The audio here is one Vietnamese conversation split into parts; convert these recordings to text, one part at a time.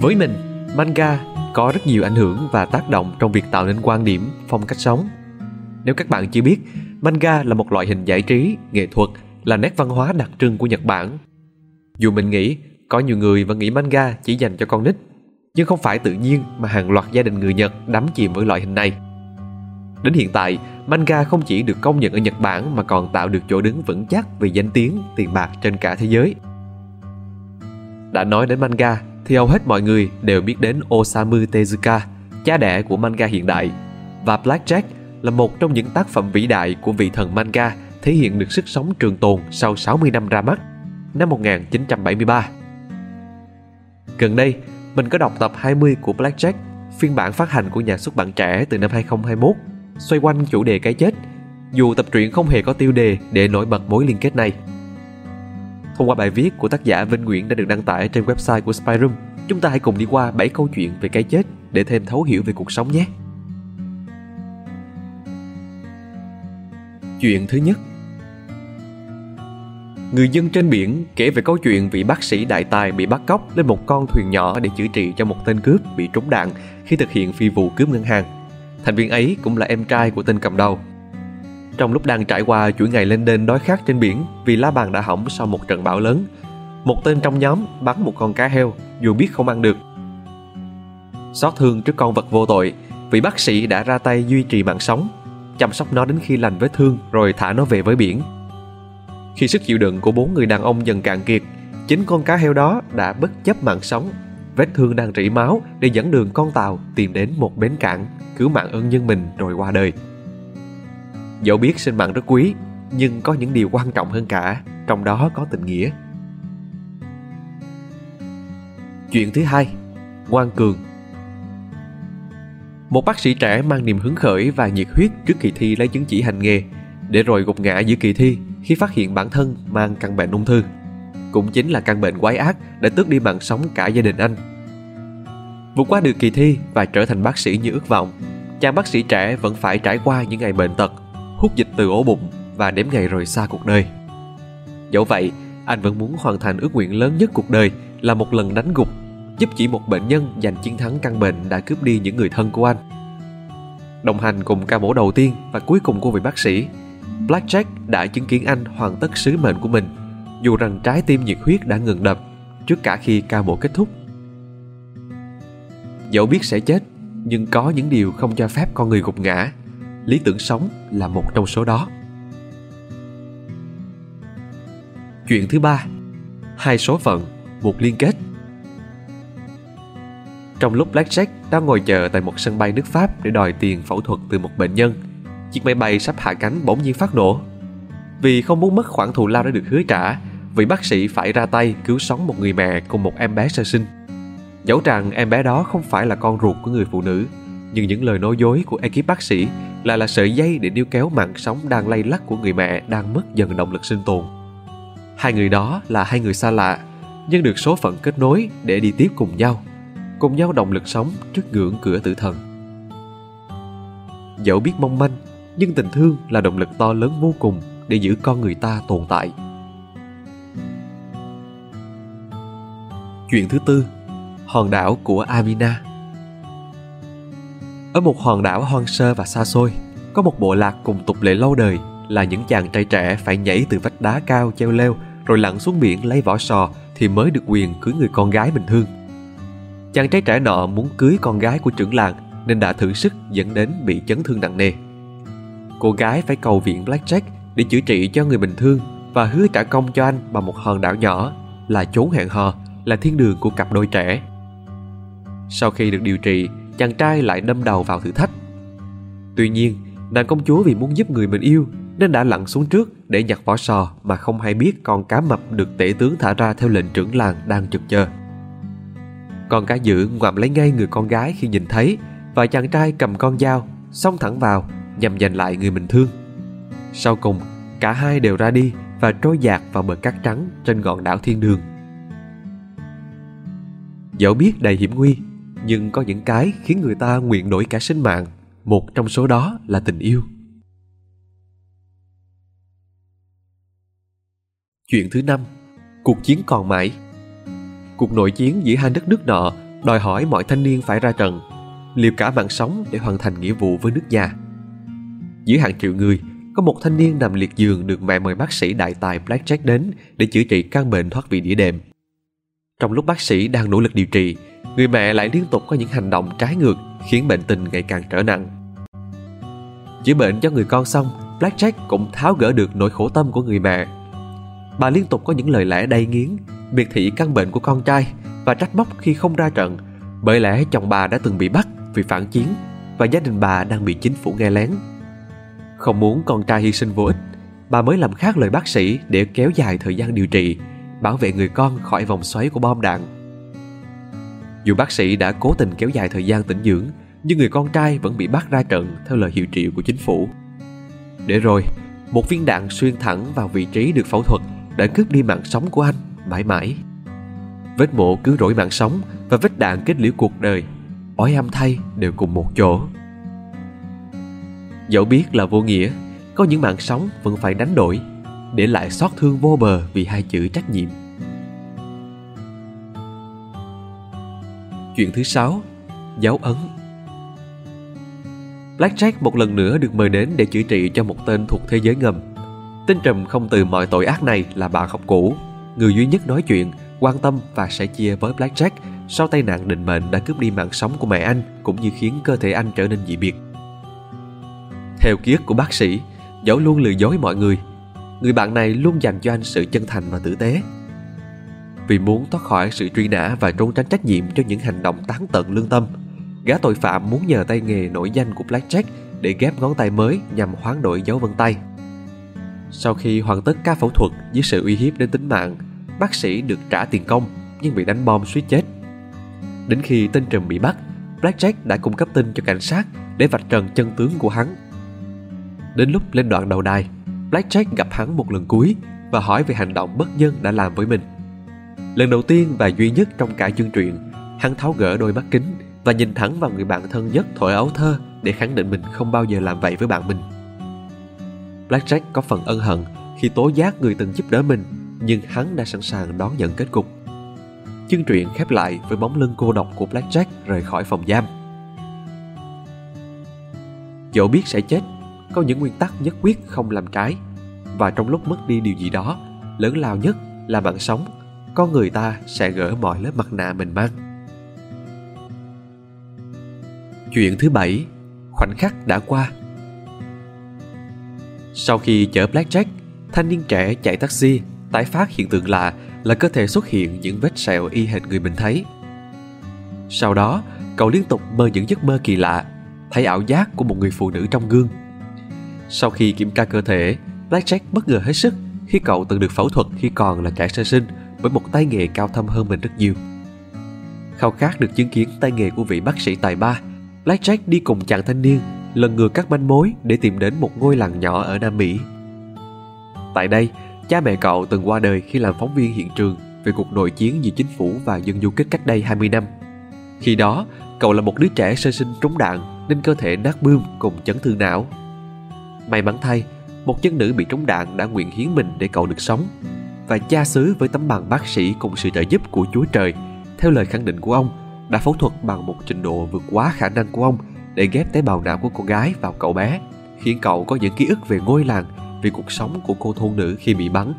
Với mình, manga có rất nhiều ảnh hưởng và tác động trong việc tạo nên quan điểm, phong cách sống. Nếu các bạn chưa biết, manga là một loại hình giải trí, nghệ thuật, là nét văn hóa đặc trưng của Nhật Bản. Dù mình nghĩ có nhiều người vẫn nghĩ manga chỉ dành cho con nít, nhưng không phải tự nhiên mà hàng loạt gia đình người Nhật đắm chìm với loại hình này. Đến hiện tại, manga không chỉ được công nhận ở Nhật Bản mà còn tạo được chỗ đứng vững chắc về danh tiếng, tiền bạc trên cả thế giới. Đã nói đến manga thì hầu hết mọi người đều biết đến Osamu Tezuka, cha đẻ của manga hiện đại. Và Blackjack là một trong những tác phẩm vĩ đại của vị thần manga thể hiện được sức sống trường tồn sau 60 năm ra mắt, năm 1973. Gần đây, mình có đọc tập 20 của Blackjack, phiên bản phát hành của nhà xuất bản trẻ từ năm 2021, xoay quanh chủ đề cái chết, dù tập truyện không hề có tiêu đề để nổi bật mối liên kết này. Thông qua bài viết của tác giả Vinh Nguyễn đã được đăng tải trên website của Spyroom, chúng ta hãy cùng đi qua 7 câu chuyện về cái chết để thêm thấu hiểu về cuộc sống nhé. Chuyện thứ nhất Người dân trên biển kể về câu chuyện vị bác sĩ đại tài bị bắt cóc lên một con thuyền nhỏ để chữa trị cho một tên cướp bị trúng đạn khi thực hiện phi vụ cướp ngân hàng. Thành viên ấy cũng là em trai của tên cầm đầu. Trong lúc đang trải qua chuỗi ngày lên đên đói khát trên biển vì lá bàn đã hỏng sau một trận bão lớn, một tên trong nhóm bắn một con cá heo dù biết không ăn được. Xót thương trước con vật vô tội, vị bác sĩ đã ra tay duy trì mạng sống, chăm sóc nó đến khi lành vết thương rồi thả nó về với biển. Khi sức chịu đựng của bốn người đàn ông dần cạn kiệt, chính con cá heo đó đã bất chấp mạng sống, vết thương đang rỉ máu để dẫn đường con tàu tìm đến một bến cảng, cứu mạng ơn nhân mình rồi qua đời. Dẫu biết sinh mạng rất quý, nhưng có những điều quan trọng hơn cả, trong đó có tình nghĩa. Chuyện thứ hai, ngoan cường. Một bác sĩ trẻ mang niềm hứng khởi và nhiệt huyết trước kỳ thi lấy chứng chỉ hành nghề, để rồi gục ngã giữa kỳ thi khi phát hiện bản thân mang căn bệnh ung thư. Cũng chính là căn bệnh quái ác đã tước đi mạng sống cả gia đình anh. Vượt qua được kỳ thi và trở thành bác sĩ như ước vọng, chàng bác sĩ trẻ vẫn phải trải qua những ngày bệnh tật, hút dịch từ ổ bụng và đếm ngày rời xa cuộc đời. Dẫu vậy, anh vẫn muốn hoàn thành ước nguyện lớn nhất cuộc đời là một lần đánh gục, giúp chỉ một bệnh nhân giành chiến thắng căn bệnh đã cướp đi những người thân của anh. Đồng hành cùng ca mổ đầu tiên và cuối cùng của vị bác sĩ, Blackjack đã chứng kiến anh hoàn tất sứ mệnh của mình, dù rằng trái tim nhiệt huyết đã ngừng đập trước cả khi ca mổ kết thúc. Dẫu biết sẽ chết, nhưng có những điều không cho phép con người gục ngã. Lý tưởng sống là một trong số đó. Chuyện thứ ba, hai số phận, một liên kết. Trong lúc Blackjack đang ngồi chờ tại một sân bay nước Pháp để đòi tiền phẫu thuật từ một bệnh nhân, chiếc máy bay sắp hạ cánh bỗng nhiên phát nổ. Vì không muốn mất khoản thù lao đã được hứa trả, vị bác sĩ phải ra tay cứu sống một người mẹ cùng một em bé sơ sinh. Dẫu rằng em bé đó không phải là con ruột của người phụ nữ, nhưng những lời nói dối của ekip bác sĩ lại là sợi dây để níu kéo mạng sống đang lay lắc của người mẹ đang mất dần động lực sinh tồn. Hai người đó là hai người xa lạ, nhưng được số phận kết nối để đi tiếp cùng nhau, cùng nhau động lực sống trước ngưỡng cửa tử thần. Dẫu biết mong manh, nhưng tình thương là động lực to lớn vô cùng để giữ con người ta tồn tại. Chuyện thứ tư, hòn đảo của Amina. Ở một hòn đảo hoang sơ và xa xôi, có một bộ lạc cùng tục lệ lâu đời là những chàng trai trẻ phải nhảy từ vách đá cao treo leo rồi lặn xuống biển lấy vỏ sò thì mới được quyền cưới người con gái bình thường. Chàng trai trẻ nọ muốn cưới con gái của trưởng làng nên đã thử sức dẫn đến bị chấn thương nặng nề. Cô gái phải cầu viện Blackjack để chữa trị cho người bình thường và hứa trả công cho anh bằng một hòn đảo nhỏ là chốn hẹn hò, là thiên đường của cặp đôi trẻ. Sau khi được điều trị, chàng trai lại đâm đầu vào thử thách. Tuy nhiên, nàng công chúa vì muốn giúp người mình yêu nên đã lặn xuống trước để nhặt vỏ sò mà không hay biết con cá mập được tể tướng thả ra theo lệnh trưởng làng đang trực chờ. Con cá dữ ngoạm lấy ngay người con gái khi nhìn thấy và chàng trai cầm con dao xông thẳng vào nhằm giành lại người mình thương. Sau cùng, cả hai đều ra đi và trôi dạt vào bờ cát trắng trên ngọn đảo thiên đường. Dẫu biết đầy hiểm nguy, nhưng có những cái khiến người ta nguyện đổi cả sinh mạng, một trong số đó là tình yêu. Chuyện thứ năm, cuộc chiến còn mãi. Cuộc nội chiến giữa hai đất nước nọ đòi hỏi mọi thanh niên phải ra trận, liều cả mạng sống để hoàn thành nghĩa vụ với nước nhà. Dưới hàng triệu người, có một thanh niên nằm liệt giường được mẹ mời bác sĩ đại tài Blackjack đến để chữa trị căn bệnh thoát vị đĩa đệm. Trong lúc bác sĩ đang nỗ lực điều trị, người mẹ lại liên tục có những hành động trái ngược khiến bệnh tình ngày càng trở nặng. Chữa bệnh cho người con xong, Blackjack cũng tháo gỡ được nỗi khổ tâm của người mẹ. Bà liên tục có những lời lẽ đầy nghiến, biệt thị căn bệnh của con trai và trách móc khi không ra trận bởi lẽ chồng bà đã từng bị bắt vì phản chiến và gia đình bà đang bị chính phủ nghe lén. Không muốn con trai hy sinh vô ích, bà mới làm khác lời bác sĩ để kéo dài thời gian điều trị, bảo vệ người con khỏi vòng xoáy của bom đạn. Dù bác sĩ đã cố tình kéo dài thời gian tĩnh dưỡng, nhưng người con trai vẫn bị bắt ra trận theo lời hiệu triệu của chính phủ. Để rồi, một viên đạn xuyên thẳng vào vị trí được phẫu thuật đã cướp đi mạng sống của anh mãi mãi. Vết mổ cứ rỗi mạng sống và vết đạn kết liễu cuộc đời, ói âm thay đều cùng một chỗ. Dẫu biết là vô nghĩa, có những mạng sống vẫn phải đánh đổi, để lại xót thương vô bờ vì hai chữ trách nhiệm. Chuyện thứ sáu, dấu ấn Blackjack một lần nữa được mời đến để chữa trị cho một tên thuộc thế giới ngầm. Tên trầm không từ mọi tội ác này là bạn học cũ, người duy nhất nói chuyện, quan tâm và sẻ chia với Blackjack sau tai nạn định mệnh đã cướp đi mạng sống của mẹ anh cũng như khiến cơ thể anh trở nên dị biệt. Theo ký ức của bác sĩ, dẫu luôn lừa dối mọi người, người bạn này luôn dành cho anh sự chân thành và tử tế. Vì muốn thoát khỏi sự truy nã và trốn tránh trách nhiệm cho những hành động tán tận lương tâm, gã tội phạm muốn nhờ tay nghề nổi danh của Blackjack để ghép ngón tay mới nhằm hoán đổi dấu vân tay. Sau khi hoàn tất ca phẫu thuật dưới sự uy hiếp đến tính mạng, bác sĩ được trả tiền công nhưng bị đánh bom suýt chết. Đến khi tên trùm bị bắt, Blackjack đã cung cấp tin cho cảnh sát để vạch trần chân tướng của hắn. Đến lúc lên đoạn đầu đài, Blackjack gặp hắn một lần cuối và hỏi về hành động bất nhân đã làm với mình. Lần đầu tiên và duy nhất trong cả chương truyện, hắn tháo gỡ đôi mắt kính và nhìn thẳng vào người bạn thân nhất thổi ấu thơ để khẳng định mình không bao giờ làm vậy với bạn mình. Blackjack có phần ân hận khi tố giác người từng giúp đỡ mình, nhưng hắn đã sẵn sàng đón nhận kết cục. Chương truyện khép lại với bóng lưng cô độc của Blackjack rời khỏi phòng giam. Dẫu biết sẽ chết, có những nguyên tắc nhất quyết không làm trái, và trong lúc mất đi điều gì đó, lớn lao nhất là mạng sống, con người ta sẽ gỡ mọi lớp mặt nạ mình mang. Chuyện thứ bảy, khoảnh khắc đã qua. Sau khi chở Blackjack, thanh niên trẻ chạy taxi tái phát hiện tượng lạ là cơ thể xuất hiện những vết sẹo y hệt người mình thấy. Sau đó, cậu liên tục mơ những giấc mơ kỳ lạ, thấy ảo giác của một người phụ nữ trong gương. Sau khi kiểm tra cơ thể, Blackjack bất ngờ hết sức khi cậu từng được phẫu thuật khi còn là trẻ sơ sinh với một tay nghề cao thâm hơn mình rất nhiều. Khao khát được chứng kiến tay nghề của vị bác sĩ tài ba, Blackjack đi cùng chàng thanh niên lần ngừa các manh mối để tìm đến một ngôi làng nhỏ ở Nam Mỹ. Tại đây, cha mẹ cậu từng qua đời khi làm phóng viên hiện trường về cuộc nội chiến giữa chính phủ và dân du kích cách đây 20 năm. Khi đó, cậu là một đứa trẻ sơ sinh trúng đạn nên cơ thể nát bươm cùng chấn thương não. May mắn thay, một chân nữ bị trúng đạn đã nguyện hiến mình để cậu được sống. Và cha xứ với tấm bằng bác sĩ cùng sự trợ giúp của Chúa Trời, theo lời khẳng định của ông, đã phẫu thuật bằng một trình độ vượt quá khả năng của ông để ghép tế bào não của cô gái vào cậu bé, khiến cậu có những ký ức về ngôi làng, về cuộc sống của cô thôn nữ khi bị bắn.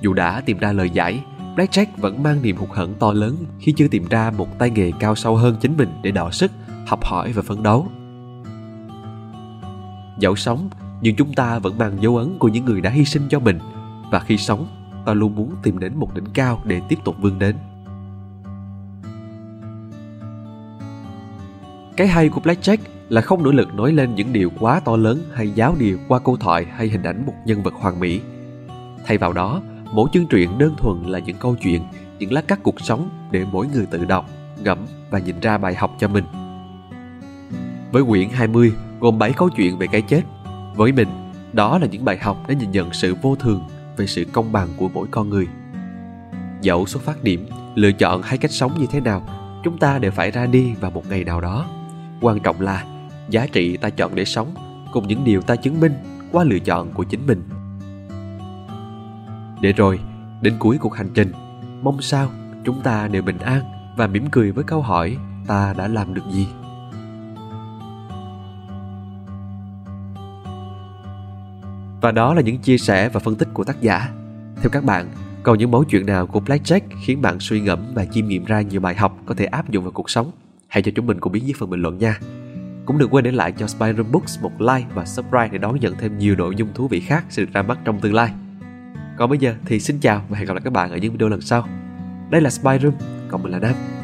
Dù đã tìm ra lời giải, Blackjack vẫn mang niềm hụt hẫng to lớn khi chưa tìm ra một tay nghề cao sâu hơn chính mình để đọ sức, học hỏi và phấn đấu. Dẫu sống, nhưng chúng ta vẫn mang dấu ấn của những người đã hy sinh cho mình và khi sống, ta luôn muốn tìm đến một đỉnh cao để tiếp tục vươn đến. Cái hay của Blackjack là không nỗ lực nói lên những điều quá to lớn hay giáo điều qua câu thoại hay hình ảnh một nhân vật hoàn mỹ. Thay vào đó, mỗi chương truyện đơn thuần là những câu chuyện, những lát cắt cuộc sống để mỗi người tự đọc, ngẫm và nhìn ra bài học cho mình. Với quyển 20 gồm 7 câu chuyện về cái chết, với mình, đó là những bài học để nhìn nhận sự vô thường về sự công bằng của mỗi con người. Dẫu xuất phát điểm, lựa chọn hay cách sống như thế nào, chúng ta đều phải ra đi vào một ngày nào đó. Quan trọng là giá trị ta chọn để sống cùng những điều ta chứng minh qua lựa chọn của chính mình. Để rồi đến cuối cuộc hành trình mong sao chúng ta đều bình an và mỉm cười với câu hỏi ta đã làm được gì? Và đó là những chia sẻ và phân tích của tác giả. Theo các bạn, còn những mẫu chuyện nào của Blackjack khiến bạn suy ngẫm và chiêm nghiệm ra nhiều bài học có thể áp dụng vào cuộc sống? Hãy cho chúng mình cùng biết dưới phần bình luận nha. Cũng đừng quên để lại cho Spider Books một like và subscribe để đón nhận thêm nhiều nội dung thú vị khác sẽ được ra mắt trong tương lai. Còn bây giờ thì xin chào và hẹn gặp lại các bạn ở những video lần sau. Đây là Spyroom, còn mình là Nam.